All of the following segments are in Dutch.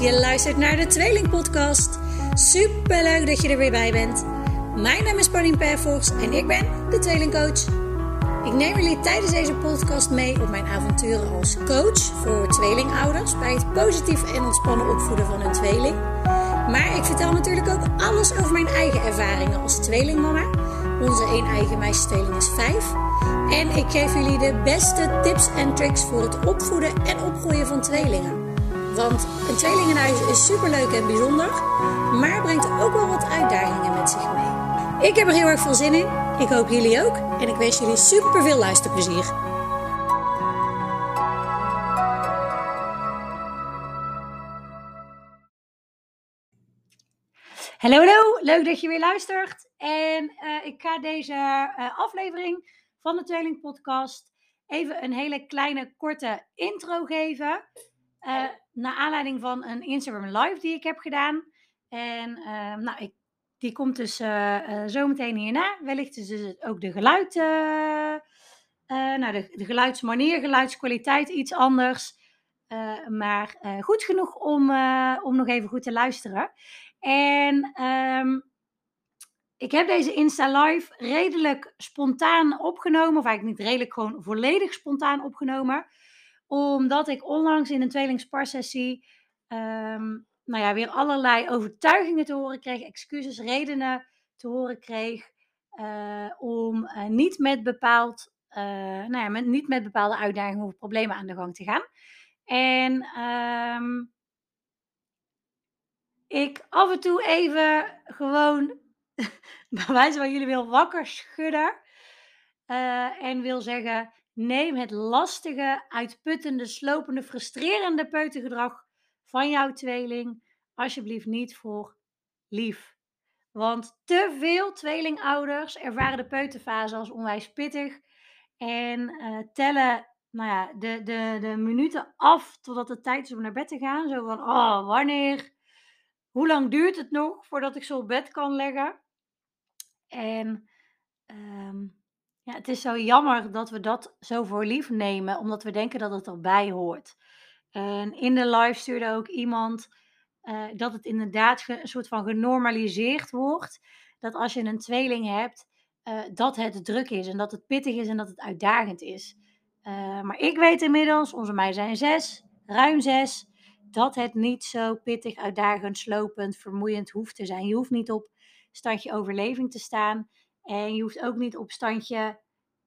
Je luistert naar de Tweeling Podcast. Super leuk dat je er weer bij bent. Mijn naam is Pauline Perfors en ik ben de Tweelingcoach. Ik neem jullie tijdens deze podcast mee op mijn avonturen als coach voor tweelingouders bij het positief en ontspannen opvoeden van hun tweeling. Maar ik vertel natuurlijk ook alles over mijn eigen ervaringen als tweelingmama. Onze één eigen meisjestweeling is vijf. En ik geef jullie de beste tips en tricks voor het opvoeden en opgroeien van tweelingen. Want een tweelingenhuis is superleuk en bijzonder, maar brengt ook wel wat uitdagingen met zich mee. Ik heb er heel erg veel zin in. Ik hoop jullie ook. En ik wens jullie super veel luisterplezier. Hallo, hallo. Leuk dat je weer luistert. En uh, ik ga deze uh, aflevering van de Tweeling Podcast even een hele kleine korte intro geven. Uh, naar aanleiding van een Instagram live die ik heb gedaan. En uh, nou, ik, die komt dus uh, zo meteen hierna. Wellicht is dus ook de geluid, nou, de, de geluidsmanier, geluidskwaliteit iets anders. maar goed genoeg om, om nog even goed te luisteren. En um, ik heb deze Insta Live redelijk spontaan opgenomen. Of eigenlijk niet redelijk, gewoon volledig spontaan opgenomen omdat ik onlangs in een tweelingsparsessie um, nou ja, weer allerlei overtuigingen te horen kreeg, excuses, redenen te horen kreeg uh, om uh, niet, met bepaald, uh, nou ja, met, niet met bepaalde uitdagingen of problemen aan de gang te gaan. En um, ik af en toe even gewoon, bij wijze van jullie wil wakker schudden en wil zeggen, Neem het lastige, uitputtende, slopende, frustrerende peutergedrag van jouw tweeling alsjeblieft niet voor lief. Want te veel tweelingouders ervaren de peuterfase als onwijs pittig en uh, tellen nou ja, de, de, de minuten af totdat het tijd is om naar bed te gaan. Zo van, oh, wanneer? Hoe lang duurt het nog voordat ik zo op bed kan leggen? En um, ja, het is zo jammer dat we dat zo voor lief nemen, omdat we denken dat het erbij hoort. En in de live stuurde ook iemand uh, dat het inderdaad een soort van genormaliseerd wordt. Dat als je een tweeling hebt, uh, dat het druk is en dat het pittig is en dat het uitdagend is. Uh, maar ik weet inmiddels, onze meiden zijn zes, ruim zes, dat het niet zo pittig, uitdagend, slopend, vermoeiend hoeft te zijn. Je hoeft niet op standje overleving te staan. En je hoeft ook niet op standje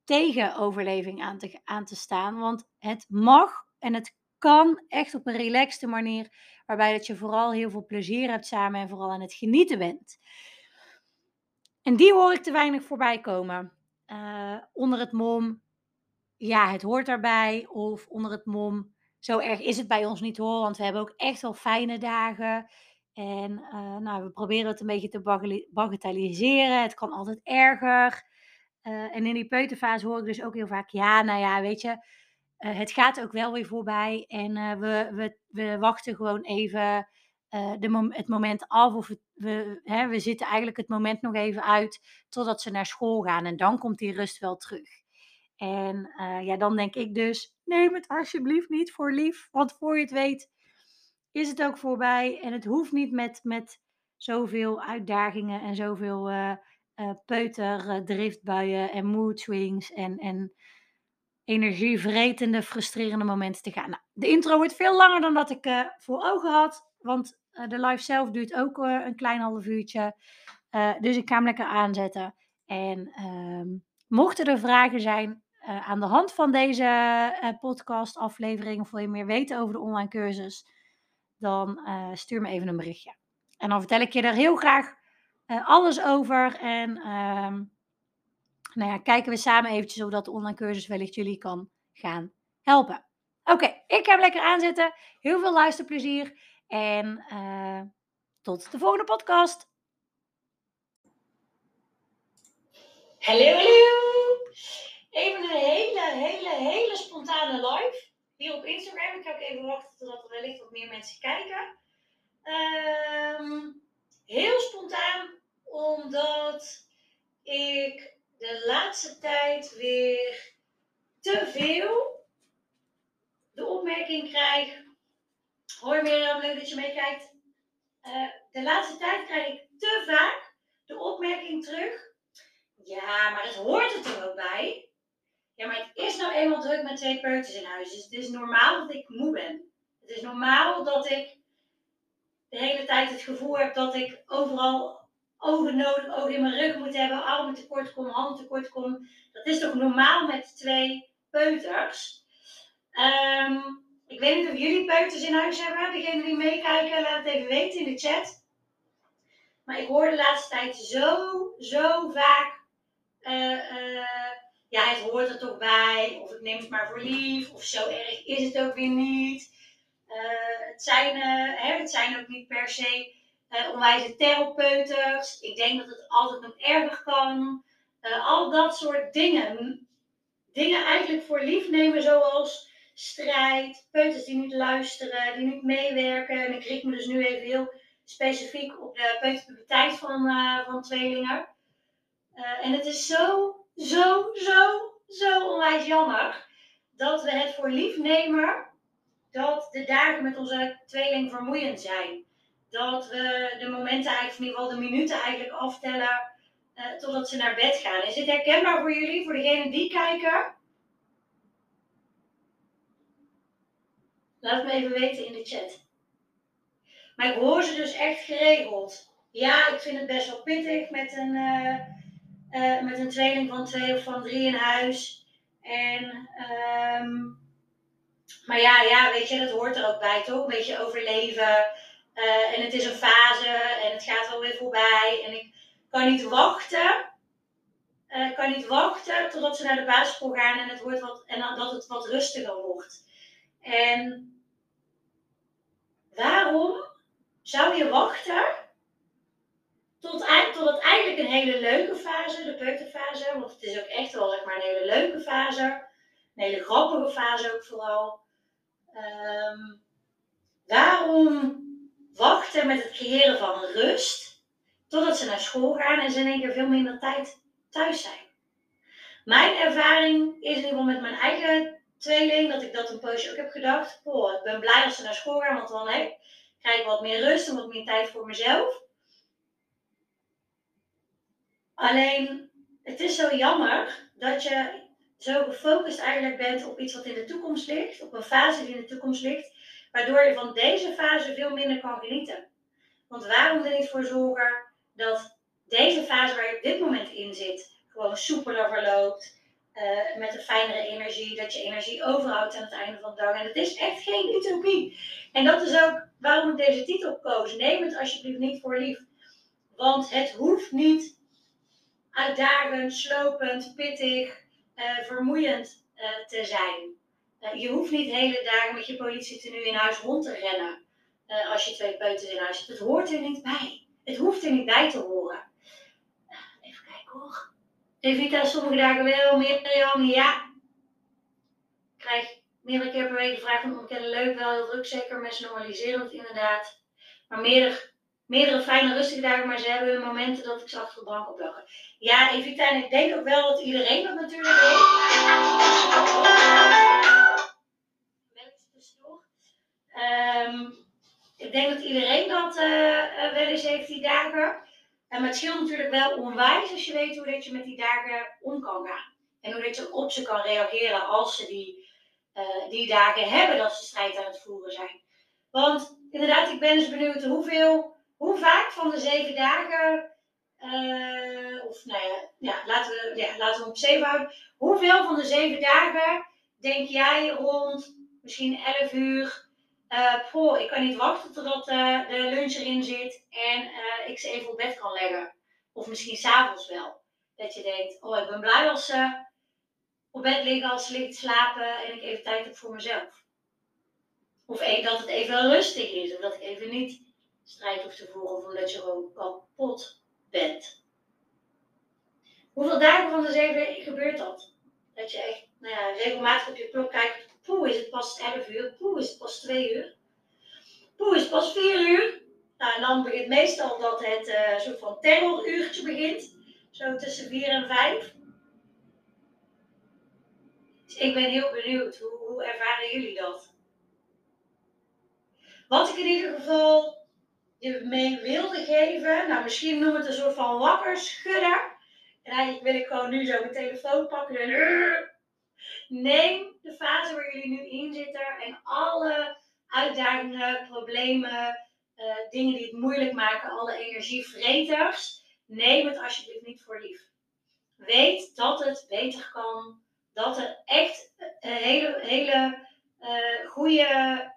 tegen overleving aan te, aan te staan. Want het mag en het kan echt op een relaxte manier. Waarbij dat je vooral heel veel plezier hebt samen en vooral aan het genieten bent. En die hoor ik te weinig voorbij komen. Uh, onder het mom, ja, het hoort daarbij. Of onder het mom, zo erg is het bij ons niet hoor. Want we hebben ook echt wel fijne dagen. En uh, nou, we proberen het een beetje te bagatelliseren. Het kan altijd erger. Uh, en in die peuterfase hoor ik dus ook heel vaak, ja, nou ja, weet je, uh, het gaat ook wel weer voorbij. En we, we, we wachten gewoon even de het moment af. Of we, hè, we zitten eigenlijk het moment nog even uit totdat ze naar school gaan. En dan komt die rust wel terug. En ja, dan denk ik dus, neem het alsjeblieft niet voor lief. Want voor je het weet, is het ook voorbij. En het hoeft niet met, met zoveel uitdagingen en zoveel uh, uh, peuter, uh, driftbuien en mood swings en, en energievretende, frustrerende momenten te gaan. Nou, de intro wordt veel langer dan dat ik voor ogen had, want de live zelf duurt ook een klein half uurtje. dus ik ga hem lekker aanzetten. En ehm, mochten er vragen zijn aan de hand van deze podcast aflevering, of wil je meer weten over de online cursus, dan uh, stuur me even een berichtje. En dan vertel ik je er heel graag uh, alles over. En uh, nou ja, kijken we samen eventjes of dat de online cursus wellicht jullie kan gaan helpen. Oké, ik ga hem lekker aanzetten. Heel veel luisterplezier. En uh, tot de volgende podcast. Hallo, hallo. Even een hele, hele, hele spontane live hier op Instagram. Ik ook even wachten totdat er wellicht wat meer mensen kijken. Um, heel spontaan, omdat ik de laatste tijd weer te veel de opmerking krijg Hoi Mirjam, leuk dat je meekijkt. Uh, de laatste tijd krijg ik te vaak de opmerking terug. Ja, maar het hoort er toch ook bij? Ja, maar het is nou eenmaal druk met twee peuters in huis. Dus het is normaal dat ik moe ben. Het is normaal dat ik de hele tijd het gevoel heb dat ik overal ogen nodig, ogen in mijn rug moet hebben, armen tekort kom, handen tekort kom. Dat is toch normaal met twee peuters? Um, ik weet niet of jullie peuters in huis hebben. Degenen die meekijken, laat het even weten in de chat. Maar ik hoor de laatste tijd zo, zo vaak. Uh, uh, ja, het hoort er toch bij. Of ik neem het maar voor lief. Of zo erg is het ook weer niet. Uh, het, zijn, hè, het zijn ook niet per se onwijze therapeuters. Ik denk dat het altijd nog erger kan. al dat soort dingen. Dingen eigenlijk voor lief nemen zoals strijd, peuters die niet luisteren, die niet meewerken. En ik richt me dus nu even heel specifiek op de peuterpuberteit van, uh, van tweelingen. Uh, en het is zo, zo, zo, zo onwijs jammer dat we het voor lief nemen dat de dagen met onze tweeling vermoeiend zijn. Dat we de momenten eigenlijk, in ieder geval de minuten eigenlijk aftellen uh, totdat ze naar bed gaan. Is dit herkenbaar voor jullie, voor degenen die kijken? Laat me even weten in de chat. Maar ik hoor ze dus echt geregeld. Ja, ik vind het best wel pittig met een, uh, uh, met een tweeling van twee of van drie in huis. En, um, maar ja, ja, weet je, dat hoort er ook bij, toch? Een beetje overleven. Uh, en het is een fase en het gaat wel weer voorbij. En ik kan niet wachten. Ik kan niet wachten totdat ze naar de basisschool gaan en, het wordt wat, en dat het wat rustiger wordt. En Waarom zou je wachten tot, tot het eigenlijk een hele leuke fase, de peuterfase, want het is ook echt wel maar, een hele leuke fase, een hele grappige fase ook vooral. Waarom wachten met het creëren van rust totdat ze naar school gaan en ze in één keer veel minder tijd thuis zijn? Mijn ervaring is in ieder geval met mijn eigen tweeling, dat ik dat een poosje ook heb gedacht. Oh, ik ben blij als ze naar school gaan, want dan hè, krijg ik wat meer rust en wat meer tijd voor mezelf. Alleen, het is zo jammer dat je zo gefocust eigenlijk bent op iets wat in de toekomst ligt, op een fase die in de toekomst ligt, waardoor je van deze fase veel minder kan genieten. Want waarom er niet voor zorgen dat deze fase waar je op dit moment in zit, gewoon soepeler verloopt, uh, met een fijnere energie, dat je energie overhoudt aan het einde van de dag. En het is echt geen utopie. En dat is ook waarom ik deze titel koos. Neem het alsjeblieft niet voor lief. Want het hoeft niet uitdagend, slopend, pittig, uh, vermoeiend uh, te zijn. je hoeft niet hele dagen met je politie nu in huis rond te rennen. als je twee peuters in huis hebt. Het hoort er niet bij. Het hoeft er niet bij te horen. even kijken hoor. Evita, sommige dagen wel, Mirjam, ja. Ik krijg meerdere keer per week de vraag van ontkennen leuk, wel heel druk, zeker mensen normaliserend inderdaad. Maar meerdere, meerdere fijne, rustige dagen, maar ze hebben momenten dat ik ze achter de. Ja, Evita, en ik denk ook wel dat iedereen dat natuurlijk weet. Um, ik denk dat iedereen dat uh, wel eens heeft, die dagen. En het scheelt natuurlijk wel onwijs als je weet hoe dat je met die dagen om kan gaan. En hoe dat je op ze kan reageren als ze die, uh, die dagen hebben dat ze strijd aan het voeren zijn. Want inderdaad, ik ben eens dus benieuwd hoeveel, hoe vaak van de zeven dagen, uh, of nou ja, ja, laten, we, ja, laten we op zeven houden. Hoeveel van de zeven dagen denk jij rond misschien 11 uur uh, ik kan niet wachten totdat uh, de lunch erin zit en ik ze even op bed kan leggen. Of misschien s'avonds wel. Dat je denkt, oh ik ben blij als ze op bed liggen, als ze liggen te slapen en ik even tijd heb voor mezelf. Of even, dat het even rustig is, of dat ik even niet strijd hoef te voeren, of je gewoon kapot bent. Hoeveel dagen van de zeven gebeurt dat? Dat je echt nou ja, regelmatig op je klok kijkt Poeh, is het pas 11 uur. Poeh, is het pas 2 uur. Poeh, is het pas 4 uur. Nou, en dan begint meestal dat het uh, soort van terroruurtje begint. Zo tussen 4 en 5. Dus ik ben heel benieuwd. Hoe, hoe ervaren jullie dat? wat ik in ieder geval mee wilde geven, nou misschien noem het een soort van wakker schudden. En eigenlijk wil ik gewoon nu zo mijn telefoon pakken en neem de fase waar jullie nu in zitten en alle uitdagingen, problemen, uh, dingen die het moeilijk maken, alle energievreters, neem het alsjeblieft niet voor lief. Weet dat het beter kan, dat er echt uh, hele, hele uh, goede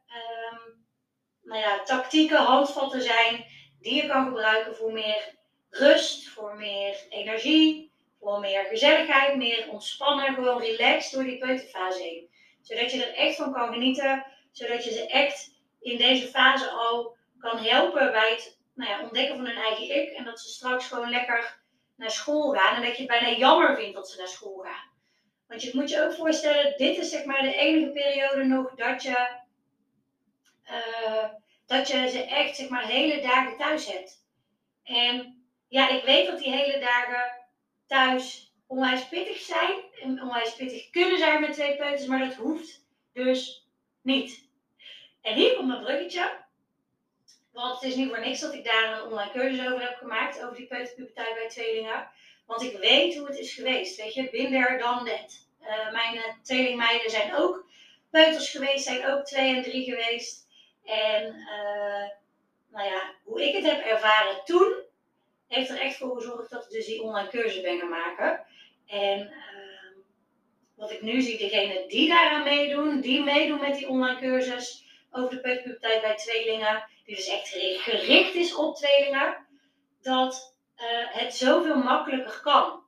nou ja, tactieken, handvatten zijn die je kan gebruiken voor meer rust, voor meer energie, voor meer gezelligheid, meer ontspannen, gewoon relaxed door die peuterfase heen. Zodat je er echt van kan genieten, zodat je ze echt in deze fase al kan helpen bij het nou ja, ontdekken van hun eigen ik. En dat ze straks gewoon lekker naar school gaan en dat je het bijna jammer vindt dat ze naar school gaan. Want je moet je ook voorstellen, dit is zeg maar de enige periode nog dat je, uh, dat je ze echt zeg maar hele dagen thuis hebt. En ja, ik weet dat die hele dagen thuis onwijs pittig zijn en onwijs pittig kunnen zijn met twee peuters, maar dat hoeft dus niet. En hier komt mijn bruggetje. Want het is niet voor niks dat ik daar een online cursus over heb gemaakt, over die peuterpuberteit bij tweelingen. Want ik weet hoe het is geweest, weet je, binder dan net. Uh, mijn uh, tweelingmeiden zijn ook peuters geweest, zijn ook twee en drie geweest. En uh, nou ja, hoe ik het heb ervaren toen, heeft er echt voor gezorgd dat ik dus die online cursus ben gaan maken. En ehm, wat ik nu zie, degenen die daaraan meedoen, die meedoen met die online cursus over de peuterpuberteit bij tweelingen, die dus echt gericht is op tweelingen, dat uh, het zoveel makkelijker kan.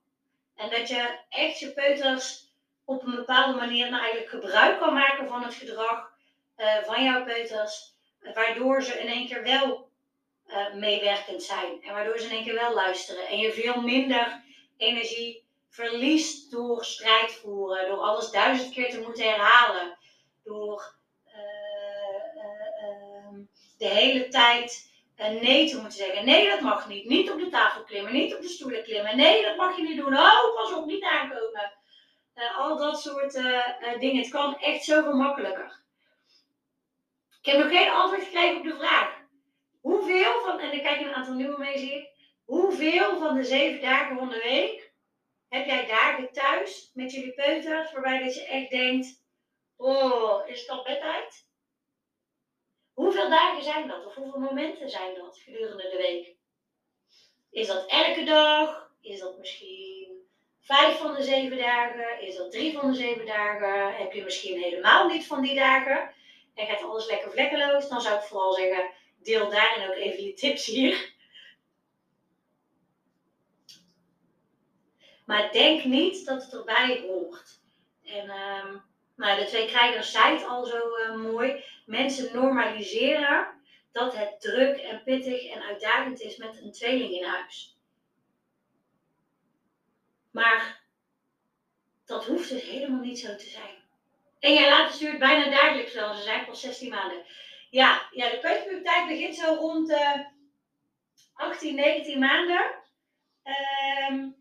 En dat je echt je peuters op een bepaalde manier nou eigenlijk gebruik kan maken van het gedrag van jouw peuters, waardoor ze in één keer wel uh, meewerkend zijn en waardoor ze in één keer wel luisteren en je veel minder energie verliest door strijd voeren, door alles duizend keer te moeten herhalen, door de hele tijd nee te moeten zeggen. Nee, dat mag niet. Niet op de tafel klimmen, niet op de stoelen klimmen. Nee, dat mag je niet doen. Oh, pas op, niet aankomen. Al dat soort dingen. Het kan echt zoveel makkelijker. Ik heb nog geen antwoord gekregen op de vraag. Hoeveel van, en ik kijk een aantal nieuwe mee zie Hoeveel van de zeven dagen van de week heb jij dagen thuis met jullie peuters waarbij dat je echt denkt, oh, is het al bedtijd? Hoeveel dagen zijn dat? Of hoeveel momenten zijn dat gedurende de week? Is dat elke dag? Is dat misschien vijf van de zeven dagen? Is dat drie van de zeven dagen? Heb je misschien helemaal niet van die dagen? En gaat alles lekker vlekkeloos? Dan zou ik vooral zeggen, deel daarin ook even je tips hier. Maar denk niet dat het erbij hoort. En um, nou, de twee krijgers zei het al zo uh, mooi. Mensen normaliseren dat het druk en pittig en uitdagend is met een tweeling in huis. Maar dat hoeft dus helemaal niet zo te zijn. En jij laat het stuurt bijna dagelijks wel, ze zijn pas 16 maanden. Ja, ja de peuterpuberteit begint zo rond uh, 18, 19 maanden. Um,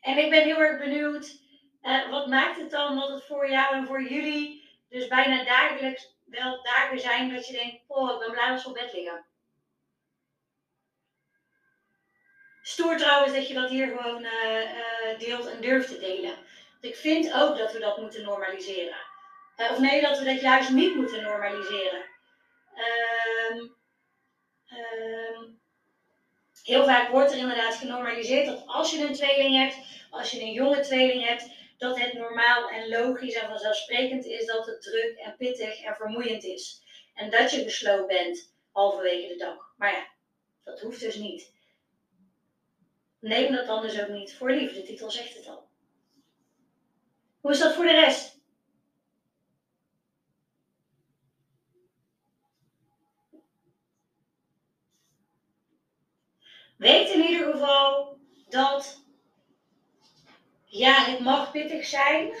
en ik ben heel erg benieuwd uh, wat maakt het dan dat het voor jou en voor jullie dus bijna dagelijks wel dagen zijn dat je denkt, oh, ik ben blij we op bed liggen. Stoer trouwens dat je dat hier gewoon uh, uh, deelt en durft te delen. Want ik vind ook dat we dat moeten normaliseren. Of nee, dat we dat juist niet moeten normaliseren. Um, um, heel vaak wordt er inderdaad genormaliseerd dat als je een tweeling hebt, als je een jonge tweeling hebt, dat het normaal en logisch en vanzelfsprekend is dat het druk en pittig en vermoeiend is. En dat je gesloopt bent halverwege de dag. Maar ja, dat hoeft dus niet. Neem dat dan dus ook niet voor lief. De titel zegt het al. Hoe is dat voor de rest? Weet in ieder geval dat ja, het mag pittig zijn.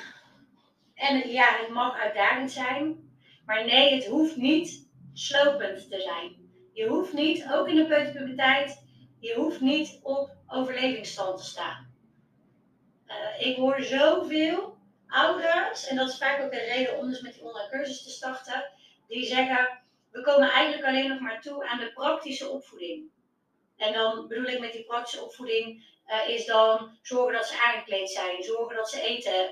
En ja, het mag uitdagend zijn. Maar nee, het hoeft niet slopend te zijn. Je hoeft niet, ook in de peuterpuberteit, je hoeft niet op overlevingsstand te staan. Uh, ik hoor zoveel ouders, en dat is vaak ook de reden om dus met die online cursus te starten, die zeggen, we komen eigenlijk alleen nog maar toe aan de praktische opvoeding. En dan bedoel ik met die praktische opvoeding uh, is dan zorgen dat ze aangekleed zijn, zorgen dat ze eten uh,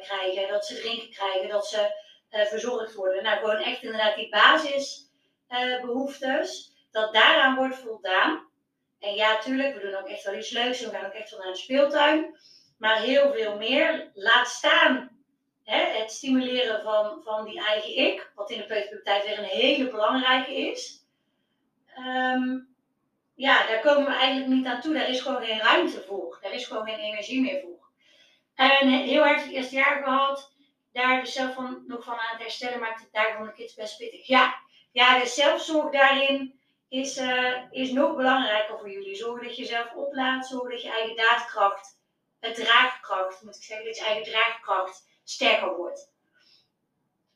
krijgen, dat ze drinken krijgen, dat ze uh, verzorgd worden. Nou, gewoon echt inderdaad die basisbehoeftes, dat daaraan wordt voldaan. En ja, tuurlijk, we doen ook echt wel iets leuks, we gaan ook echt wel naar de speeltuin. Maar heel veel meer. Laat staan hè, het stimuleren van, van die eigen ik, wat in de peuterpuberteit weer een hele belangrijke is. Um, ja, daar komen we eigenlijk niet aan toe. Daar is gewoon geen ruimte voor. Daar is gewoon geen energie meer voor. En heel erg het eerste jaar gehad. Daar dus zelf van, nog van aan het herstellen, maakt het daar van de kids best pittig. Ja, ja de zelfzorg daarin is, uh, is nog belangrijker voor jullie. Zorg dat je jezelf oplaat. Zorg dat je eigen daadkracht, het draagkracht, moet ik zeggen, dat je eigen draagkracht sterker wordt.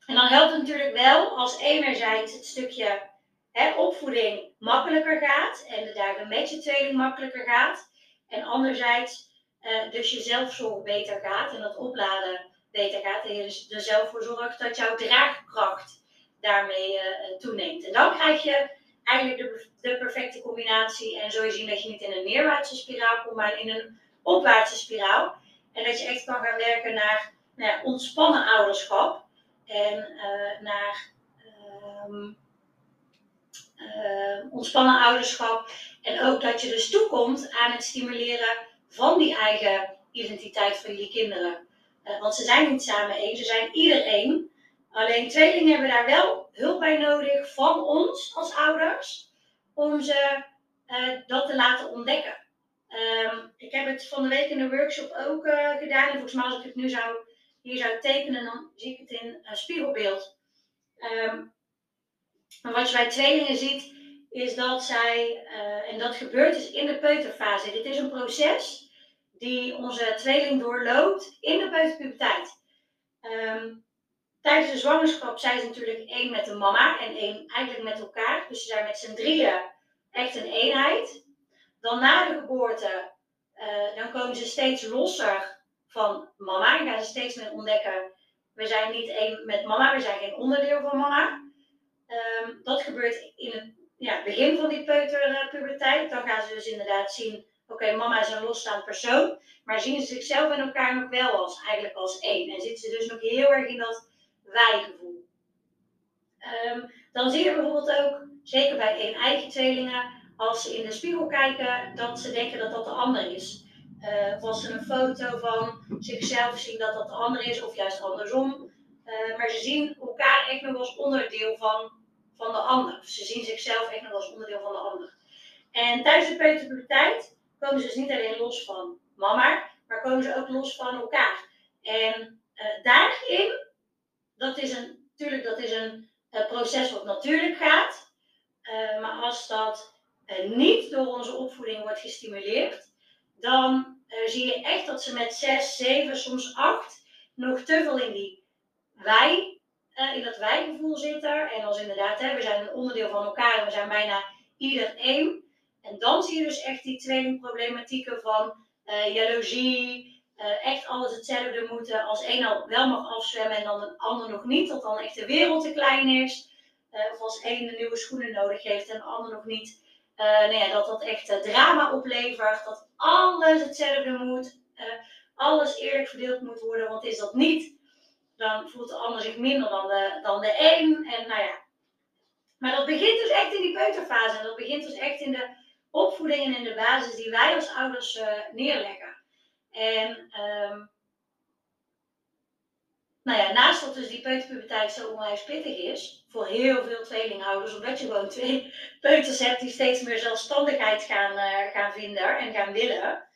En dan helpt het natuurlijk wel als enerzijds het stukje hè, opvoeding makkelijker gaat en de dagen met je tweeling makkelijker gaat. En anderzijds uh, dus je zelfzorg beter gaat en dat opladen beter gaat. En je dus er zelf voor zorgt dat jouw draagkracht daarmee uh, toeneemt. En dan krijg je eigenlijk de, de perfecte combinatie. En zo je zien dat je niet in een neerwaartse spiraal komt, maar in een opwaartse spiraal. En dat je echt kan gaan werken naar nou ja, ontspannen ouderschap. En uh, naar um, uh, ontspannen ouderschap. En ook dat je dus toekomt aan het stimuleren van die eigen identiteit van jullie kinderen. Uh, want ze zijn niet samen één, ze zijn iedereen. Alleen tweelingen hebben daar wel hulp bij nodig van ons als ouders. Om ze uh, dat te laten ontdekken. Um, ik heb het van de week in de workshop ook gedaan. En volgens mij als ik het nu zou, hier zou tekenen, dan zie ik het in spiegelbeeld. Um, maar wat je bij tweelingen ziet, is dat zij, uh, en dat gebeurt dus in de peuterfase. Dit is een proces die onze tweeling doorloopt in de peuterpuberteit. Um, tijdens de zwangerschap zijn ze natuurlijk één met de mama en één eigenlijk met elkaar. Dus ze zijn met z'n drieën echt een eenheid. Dan na de geboorte, uh, dan komen ze steeds losser van mama. En gaan ze steeds meer ontdekken, we zijn niet één met mama, we zijn geen onderdeel van mama. Um, dat gebeurt in het ja, begin van die peuterpuberteit. Dan gaan ze dus inderdaad zien, oké, mama is een losstaand persoon. Maar zien ze zichzelf en elkaar nog wel als, eigenlijk als één. En zitten ze dus nog heel erg in dat wij-gevoel. Um, dan zie je bijvoorbeeld ook, zeker bij één eigen tweelingen, als ze in de spiegel kijken, dat ze denken dat dat de ander is. Uh, of als ze een foto van zichzelf zien dat dat de ander is, of juist andersom. Uh, maar ze zien elkaar echt nog als onderdeel van van de ander. Ze zien zichzelf echt nog als onderdeel van de ander. En tijdens de peuterpuberteit komen ze dus niet alleen los van mama, maar komen ze ook los van elkaar. En uh, daarin, dat is een, natuurlijk dat is een uh, proces wat natuurlijk gaat. Uh, maar als dat niet door onze opvoeding wordt gestimuleerd, dan zie je echt dat ze met 6, 7, soms 8 nog te veel in die wij uh, in dat wijgevoel zitten. En als inderdaad, hè, we zijn een onderdeel van elkaar en we zijn bijna ieder één. En dan zie je dus echt die tweelingproblematieken van uh, jaloezie, uh, echt alles hetzelfde moeten. Als één al wel mag afzwemmen en dan een ander nog niet, dat dan echt de wereld te klein is. of als één de nieuwe schoenen nodig heeft en de ander nog niet. nou ja, dat dat echt drama oplevert, dat alles hetzelfde moet, alles eerlijk verdeeld moet worden, want is dat niet, dan voelt de ander zich minder dan de, dan de een. En nou ja. Maar dat begint dus echt in die peuterfase. En dat begint dus echt in de opvoeding en in de basis die wij als ouders uh, neerleggen. En um, nou ja, naast dat dus die peuterpuberteit zo onwijs pittig is, voor heel veel tweelinghouders, omdat je gewoon twee peuters hebt die steeds meer zelfstandigheid gaan, uh, gaan vinden en gaan willen.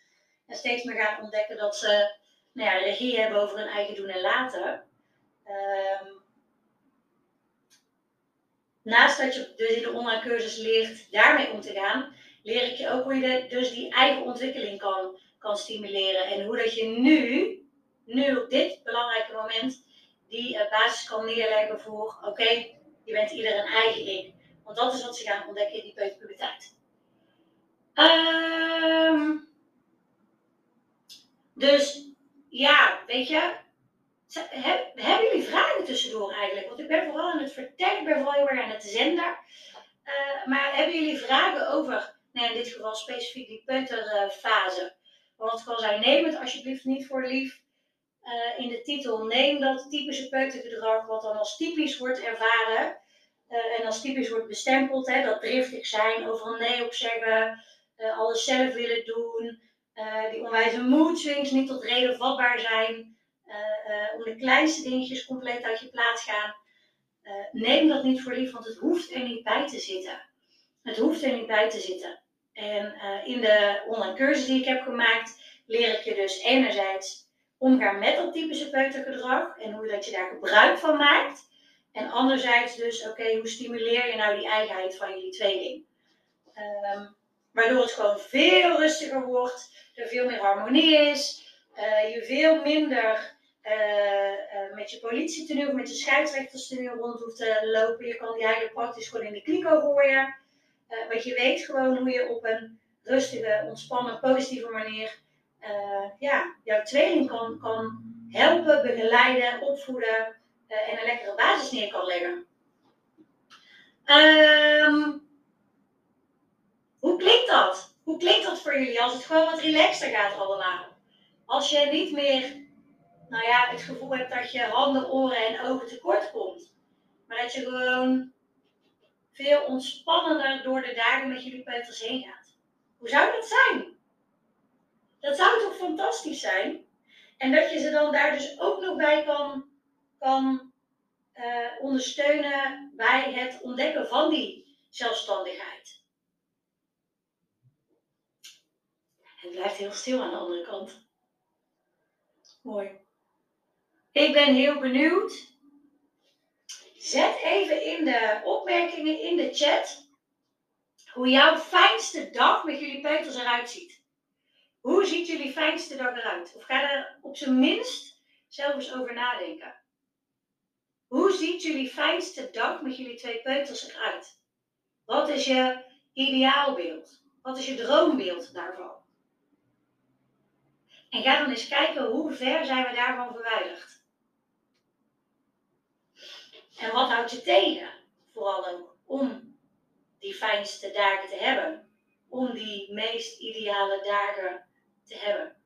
En steeds meer gaan ontdekken dat ze nou ja, regie hebben over hun eigen doen en laten. Um, naast dat je dus in de online cursus leert daarmee om te gaan, leer ik je ook hoe je dus die eigen ontwikkeling kan, kan stimuleren. En hoe dat je nu, nu op dit belangrijke moment, die uh, basis kan neerleggen voor, oké, je bent ieder een eigen ik. Want dat is wat ze gaan ontdekken in die peuterpuberteit. Um, dus ja, weet je, hebben jullie vragen tussen tussendoor eigenlijk. Want ik ben vooral aan het vertellen, ik ben vooral heel aan het zenden. Uh, maar hebben jullie vragen over, nou in dit geval specifiek die peuterfase? Want ik al zei, neem het alsjeblieft niet voor lief. Uh, in de titel neem dat typische peutergedrag, wat dan als typisch wordt ervaren. Uh, en als typisch wordt bestempeld, hè, dat driftig zijn, overal nee op zeggen, alles zelf willen doen, die onwijze mood swings niet tot reden vatbaar zijn, om de kleinste dingetjes compleet uit je plaats gaan. Uh, neem dat niet voor lief, want het hoeft er niet bij te zitten. Het hoeft er niet bij te zitten. En in de online cursus die ik heb gemaakt, leer ik je dus enerzijds omgaan met dat typische peutergedrag en hoe dat je daar gebruik van maakt. En anderzijds dus, oké, hoe stimuleer je nou die eigenheid van jullie tweeling? Um, waardoor het gewoon veel rustiger wordt, er veel meer harmonie is, je veel minder uh, uh, met je politietenue of met je scheidsrechterstenue rond hoeft te lopen. Je kan die eigenlijk praktisch gewoon in de kliko gooien. Uh, want je weet gewoon hoe je op een rustige, ontspannen, positieve manier ja, jouw tweeling kan, kan helpen, begeleiden, opvoeden en een lekkere basis neer kan leggen. Um, hoe klinkt dat? Hoe klinkt dat voor jullie als het gewoon wat relaxter gaat allemaal? Als je niet meer nou ja, het gevoel hebt dat je handen, oren en ogen tekort komt. Maar dat je gewoon veel ontspannender door de dagen met jullie peuters heen gaat. Hoe zou dat zijn? Dat zou toch fantastisch zijn? En dat je ze dan daar dus ook nog bij kan, kan uh, ondersteunen bij het ontdekken van die zelfstandigheid. Het blijft heel stil aan de andere kant. Mooi. Ik ben heel benieuwd. Zet even in de opmerkingen in de chat hoe jouw fijnste dag met jullie peuters eruit ziet. Hoe ziet jullie fijnste dag eruit? Of ga er op zijn minst zelf eens over nadenken. Hoe ziet jullie fijnste dag met jullie twee peuters eruit? Wat is je ideaalbeeld? Wat is je droombeeld daarvan? En ga dan eens kijken hoe ver zijn we daarvan verwijderd. En wat houdt je tegen? Vooral ook om die fijnste dagen te hebben. Om die meest ideale dagen te hebben.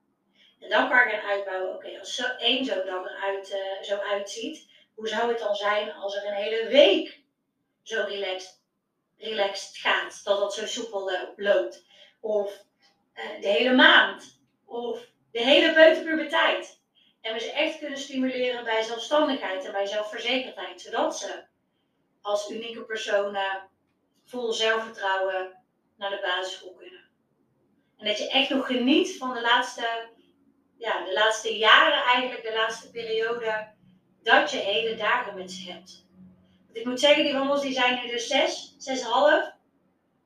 En dan kan je gaan uitbouwen, oké, als zo, één zo'n dag eruit uh, zo uitziet, hoe zou het dan zijn als er een hele week zo relaxed, relaxed gaat? Dat dat zo soepel loopt. Of uh, de hele maand. Of de hele peuterpuberteit. En we ze echt kunnen stimuleren bij zelfstandigheid en bij zelfverzekerdheid. Zodat ze als unieke personen vol zelfvertrouwen naar de basisschool kunnen. En dat je echt nog geniet van de laatste, ja, de laatste jaren, eigenlijk de laatste periode, dat je hele dagen met ze hebt. Want ik moet zeggen, die van ons die zijn nu dus zes, zes half.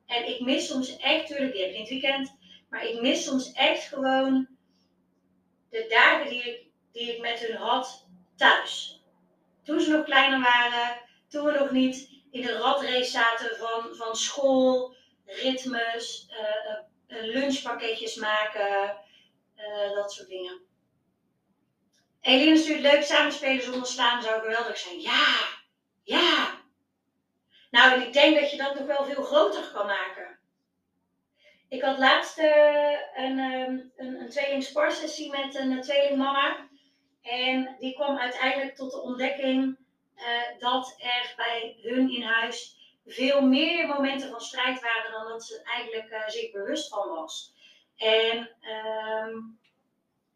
En ik mis soms echt, tuurlijk, die heb geen weekend. Maar ik mis soms echt gewoon de dagen die ik die ik met hun had thuis. Toen ze nog kleiner waren, toen we nog niet in de ratrace zaten van, van school, ritmes, uh, lunchpakketjes maken, dat soort dingen. Eline stuurt leuk samenspelen zonder slaan zou geweldig zijn. Ja, ja. Nou, en ik denk dat je dat nog wel veel groter kan maken. Ik had laatst een, um, een, een met een tweelingmama. En die kwam uiteindelijk tot de ontdekking uh, dat er bij hun in huis veel meer momenten van strijd waren dan dat ze eigenlijk uh, zich bewust van was. En uh,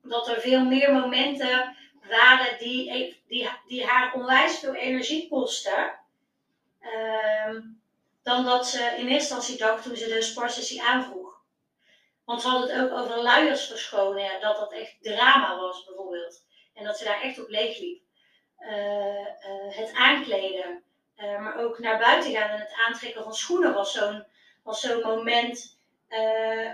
dat er veel meer momenten waren die, die, die haar onwijs veel energie kosten. Ehm, dan dat ze in eerste instantie dacht toen ze de sportsessie aanvroeg. Want ze had het ook over luiers verschonen, dat dat echt drama was bijvoorbeeld. En dat ze daar echt op leeg liep. Uh, uh, het aankleden, uh, maar ook naar buiten gaan en het aantrekken van schoenen was zo'n was zo'n moment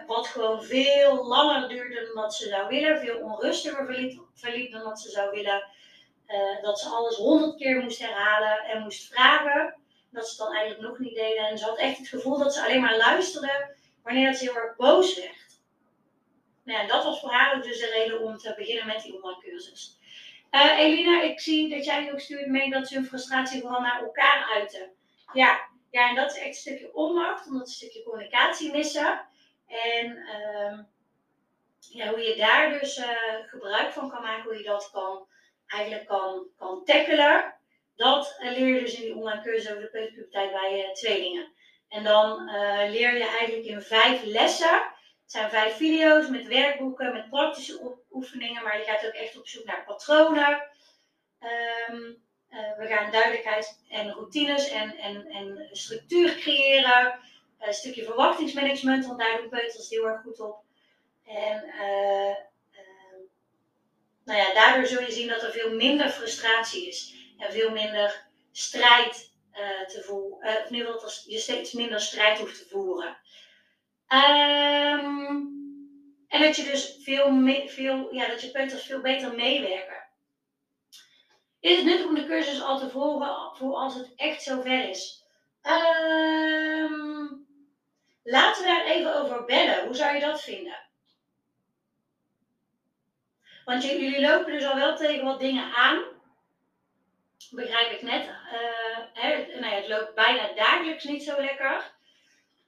wat gewoon veel langer duurde dan dat ze zou willen, veel onrustiger verliep, dan dat ze zou willen. dat ze alles honderd keer moest herhalen en moest vragen. Dat ze het dan eigenlijk nog niet deden. En ze had echt het gevoel dat ze alleen maar luisterde wanneer ze heel erg boos werd. Nou dat was voor haar dus de reden om te beginnen met die online cursus. Uh, Elina, ik zie dat jij ook stuurt mee dat ze hun frustratie vooral naar elkaar uiten. Ja, ja en dat is echt een stukje onmacht, omdat een stukje communicatie missen. En uh, ja, hoe je daar dus uh, gebruik van kan maken, hoe je dat kan, eigenlijk kan, kan tackelen. Dat leer je dus in die online cursus over de peuterpuberteit bij tweelingen. En dan leer je eigenlijk in vijf lessen zijn vijf video's met werkboeken, met praktische oefeningen, maar je gaat ook echt op zoek naar patronen. Ehm, eh, we gaan duidelijkheid en routines en, en, en structuur creëren. een stukje verwachtingsmanagement, want daar doen peuters heel erg goed op. En uh, uh, nou ja, daardoor zul je zien dat er veel minder frustratie is en veel minder strijd te voeren. of in ieder dat je steeds minder strijd hoeft te voeren. Um, en dat je dus veel, veel, ja, dat je peuters veel beter meewerken. Is het nuttig om de cursus al te volgen voor als het echt zover is? Um, laten we daar even over bellen. Hoe zou je dat vinden? Want jullie lopen dus al wel tegen wat dingen aan. Begrijp ik net. Uh, hè, nou het loopt bijna dagelijks niet zo lekker.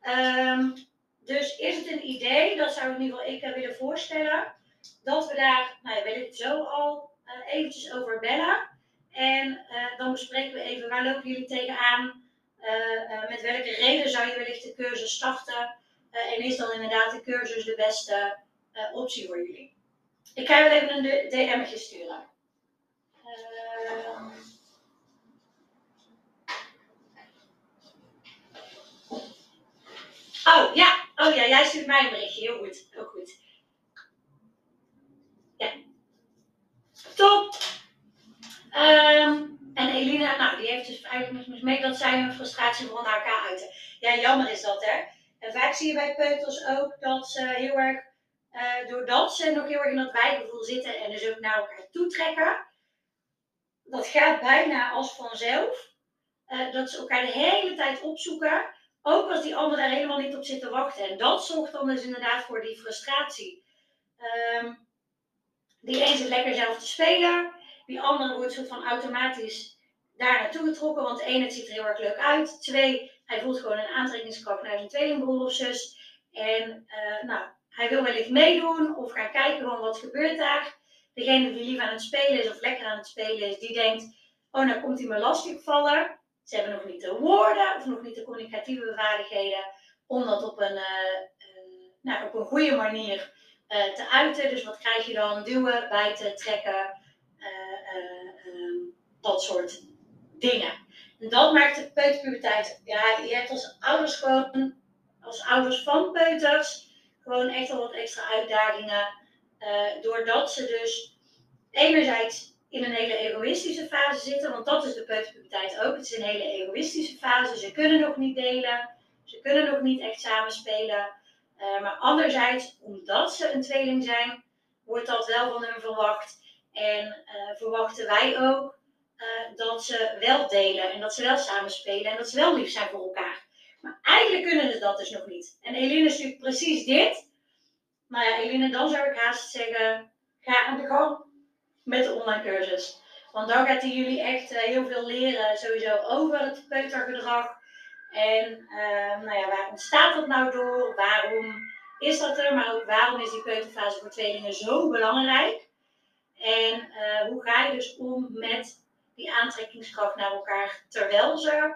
Um, dus is het een idee, dat zou in ieder geval ik willen voorstellen, dat we daar, nou ja, weet ik zo al, uh, eventjes over bellen. En uh, dan bespreken we even waar lopen jullie tegenaan, uh, met welke reden zou je wellicht de cursus starten. en is dan inderdaad de cursus de beste optie voor jullie. Ik ga wel even een DM'tje sturen. Oh ja, Oh ja, jij stuurt mij een berichtje. Heel goed. Heel goed. Ja. Top. Um, en Elina, nou, die heeft dus eigenlijk mee dat zij hun frustratie gewoon naar elkaar uiten. Ja, jammer is dat, hè. En vaak zie je bij peuters ook dat ze heel erg, uh, doordat ze nog heel erg in dat wijgevoel zitten en dus ook naar elkaar toetrekken, dat gaat bijna als vanzelf. Uh, dat ze elkaar de hele tijd opzoeken ook als die ander daar helemaal niet op zit te wachten. En dat zorgt dan dus inderdaad voor die frustratie. Um, die een zit lekker zelf te spelen. Die andere wordt soort van automatisch daar naartoe getrokken. Want één, het ziet er heel erg leuk uit. Twee, hij voelt gewoon een aantrekkingskracht naar zijn tweelingbroer of zus. En uh, nou, hij wil wellicht meedoen of gaan kijken van wat gebeurt daar. Degene die lief aan het spelen is of lekker aan het spelen is, die denkt, oh nou komt hij me lastig vallen. Ze hebben nog niet de woorden of nog niet de communicatieve vaardigheden om dat op een, uh, uh, nou, op een goede manier uh, te uiten. Dus wat krijg je dan? Duwen, bijten, trekken, ehm, dat soort dingen. En dat maakt de peuterpuberteit. Ja, je hebt als ouders gewoon, als ouders van peuters, gewoon echt al wat extra uitdagingen. doordat ze dus enerzijds in een hele egoïstische fase zitten, want dat is de peuterpuberteit ook. Het is een hele egoïstische fase. Ze kunnen nog niet delen, ze kunnen nog niet echt samenspelen. Uh, maar anderzijds, omdat ze een tweeling zijn, wordt dat wel van hun verwacht. En uh, verwachten wij ook uh, dat ze wel delen en dat ze wel samenspelen en dat ze wel lief zijn voor elkaar. Maar eigenlijk kunnen ze dat dus nog niet. En Eline is natuurlijk precies dit. Nou ja, Eline, dan zou ik haast zeggen, ga aan de gang met de online cursus. Want dan gaat hij jullie echt uh, heel veel leren, sowieso over het peutergedrag. En uh, nou ja, waar ontstaat dat nou door? Waarom is dat er? Maar ook waarom is die peuterfase voor tweelingen zo belangrijk? En uh, hoe ga je dus om met die aantrekkingskracht naar elkaar terwijl ze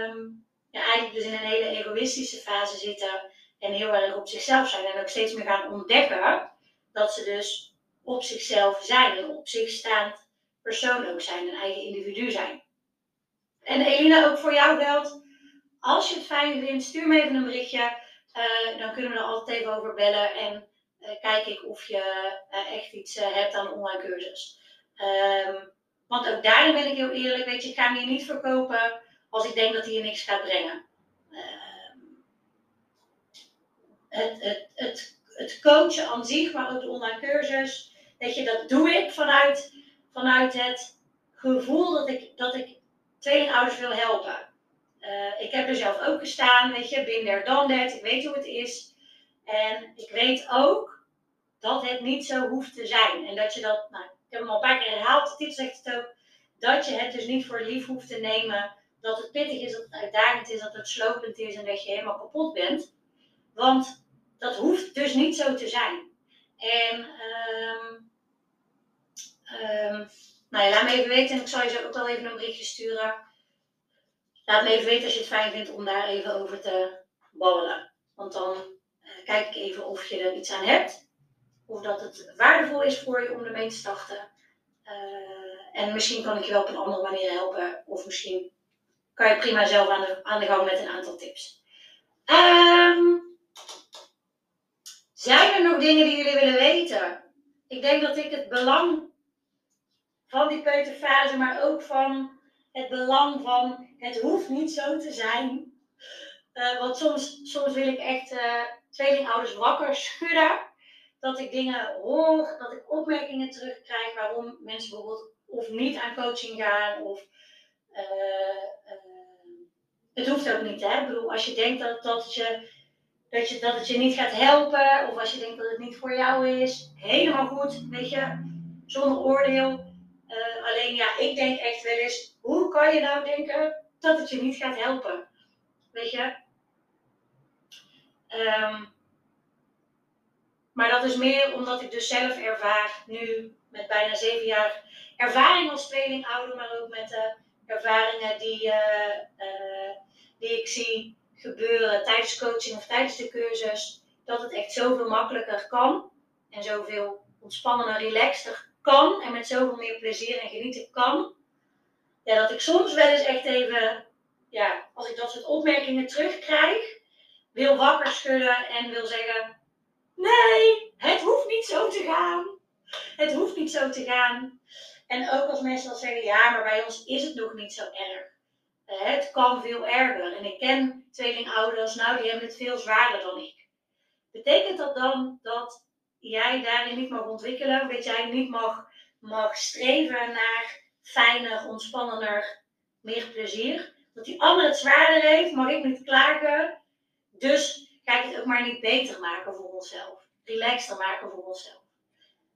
um, ja, eigenlijk dus in een hele egoïstische fase zitten en heel erg op zichzelf zijn en ook steeds meer gaan ontdekken dat ze dus op zichzelf zijn. Een op zich staand persoon ook zijn, een eigen individu zijn. En Elina, ook voor jou geldt, als je het fijn vindt, stuur me even een berichtje. Uh, dan kunnen we er altijd even over bellen en uh, kijk ik of je uh, echt iets hebt aan een online cursus. Um, want ook daarin ben ik heel eerlijk, weet je, ik ga hem hier niet verkopen als ik denk dat hij je niks gaat brengen. Ehm, het, het, het, het coachen aan zich, maar ook de online cursus, Weet je, dat doe ik vanuit, vanuit het gevoel dat ik, dat ik tweelingouders wil helpen. Uh, ik heb er zelf ook gestaan, weet je, bin there, done that. Ik weet hoe het is. En ik weet ook dat het niet zo hoeft te zijn. En dat je dat, nou, ik heb hem al een paar keer herhaald, tip zegt het ook, dat je het dus niet voor lief hoeft te nemen. Dat het pittig is, dat het uitdagend is, dat het slopend is en dat je helemaal kapot bent. Want dat hoeft dus niet zo te zijn. En um, um, nou laat me even weten. En ik zal je zo ook al even een berichtje sturen. Laat me even weten als je het fijn vindt om daar even over te babbelen. Want dan uh, kijk ik even of je er iets aan hebt. Of dat het waardevol is voor je om ermee te starten. Uh, en misschien kan ik je wel op een andere manier helpen. Of misschien kan je prima zelf aan de, gang met een aantal tips. Um, zijn er nog dingen die jullie willen weten? Ik denk dat ik het belang van die peuterfase, maar ook van het belang van het hoeft niet zo te zijn. Uh, want soms, soms wil ik echt uh, tweelingouders wakker schudden. Dat ik dingen hoor, dat ik opmerkingen terugkrijg waarom mensen bijvoorbeeld of niet aan coaching gaan. Of, uh, het hoeft ook niet. Hè? Ik bedoel, als je denkt dat, dat, je, dat, je, dat het je niet gaat helpen, of als je denkt dat het niet voor jou is, helemaal goed. Weet je, zonder oordeel. Alleen ja, ik denk echt wel eens, hoe kan je nou denken dat het je niet gaat helpen? Weet je? Um, maar dat is meer omdat ik dus zelf ervaar, nu met bijna zeven jaar ervaring als tweelingouder, maar ook met de ervaringen die, uh, uh, die ik zie gebeuren tijdens coaching of tijdens de cursus, dat het echt zoveel makkelijker kan en zoveel ontspannender, relaxter kan en met zoveel meer plezier en genieten kan. Ja, dat ik soms wel eens echt even, ja, als ik dat soort opmerkingen terugkrijg, wil wakker schudden en wil zeggen: Nee, het hoeft niet zo te gaan. Het hoeft niet zo te gaan. En ook als mensen dan zeggen: Ja, maar bij ons is het nog niet zo erg. Eh, het kan veel erger. En ik ken tweelingouders, nou, die hebben het veel zwaarder dan ik. Betekent dat dan dat jij daarin niet mag ontwikkelen, dat jij niet mag, mag streven naar fijner, ontspannender, meer plezier. Dat die ander het zwaarder heeft, mag ik niet klagen. Dus ga ik het ook maar niet beter maken voor onszelf. Relaxter maken voor onszelf.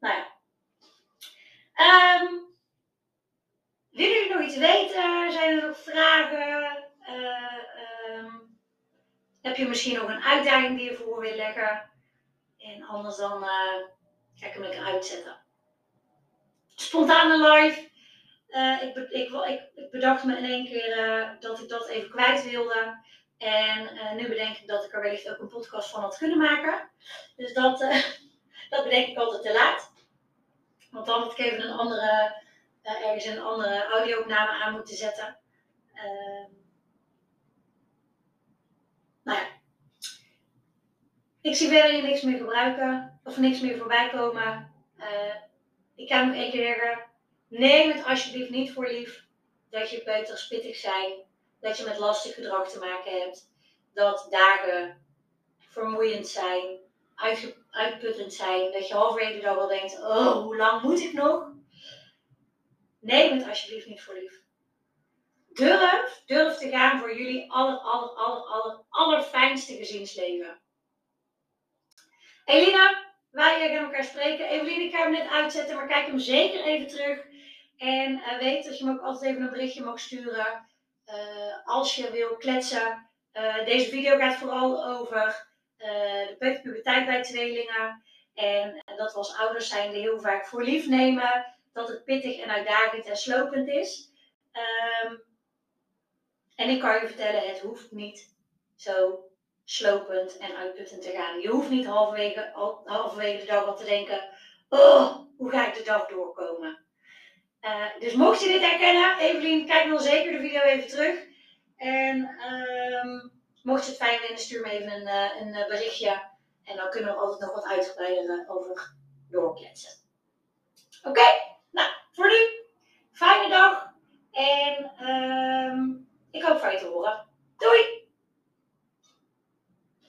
Nou ja. Um, willen jullie nog iets weten? Zijn er nog vragen? Uh, um, heb je misschien nog een uitdaging die je voor wil leggen? Anders dan uh, ga ik hem lekker uitzetten. Spontane live. Uh, ik, ik, ik, ik, bedacht me in één keer uh, dat ik dat even kwijt wilde. En nu bedenk ik dat ik er wellicht ook een podcast van had kunnen maken. Dus dat, dat bedenk ik altijd te laat. Want dan had ik even een andere, ergens een andere audio-opname aan moeten zetten. Ehm, nou ja, ik zie verder niks meer gebruiken of niks meer voorbij komen. Uh, ik kan nog één keer zeggen: neem het alsjeblieft niet voor lief dat je peuters pittig zijn, dat je met lastig gedrag te maken hebt, dat dagen vermoeiend zijn, uitputtend zijn, dat je halverwege dan wel denkt: oh, hoe lang moet ik nog? Neem het alsjeblieft niet voor lief. Durf, durf te gaan voor jullie aller, aller, aller, aller, allerfijnste gezinsleven. Elina, wij gaan elkaar spreken. Evelien, ik ga hem net uitzetten, maar kijk hem zeker even terug. En uh, weet dat je me ook altijd even een berichtje mag sturen uh, als je wil kletsen. Deze video gaat vooral over de puberteit bij tweelingen. En dat als ouders zijn heel vaak voor lief nemen. Dat het pittig en uitdagend en slopend is. Um, en ik kan je vertellen, het hoeft niet zo slopend en uitputtend te gaan. Je hoeft niet halverwege, halverwege de dag al te denken: oh, hoe ga ik de dag doorkomen? Eh, dus mocht je dit herkennen, Evelien, kijk dan zeker de video even terug. En ehm, mocht je het fijn vinden, stuur me even een, eh, een eh, berichtje. En dan kunnen we altijd nog wat uitgebreider over doorkletsen. Oké, nou, voor nu. Fijne dag. En ehm, ik hoop van je te horen. Doei!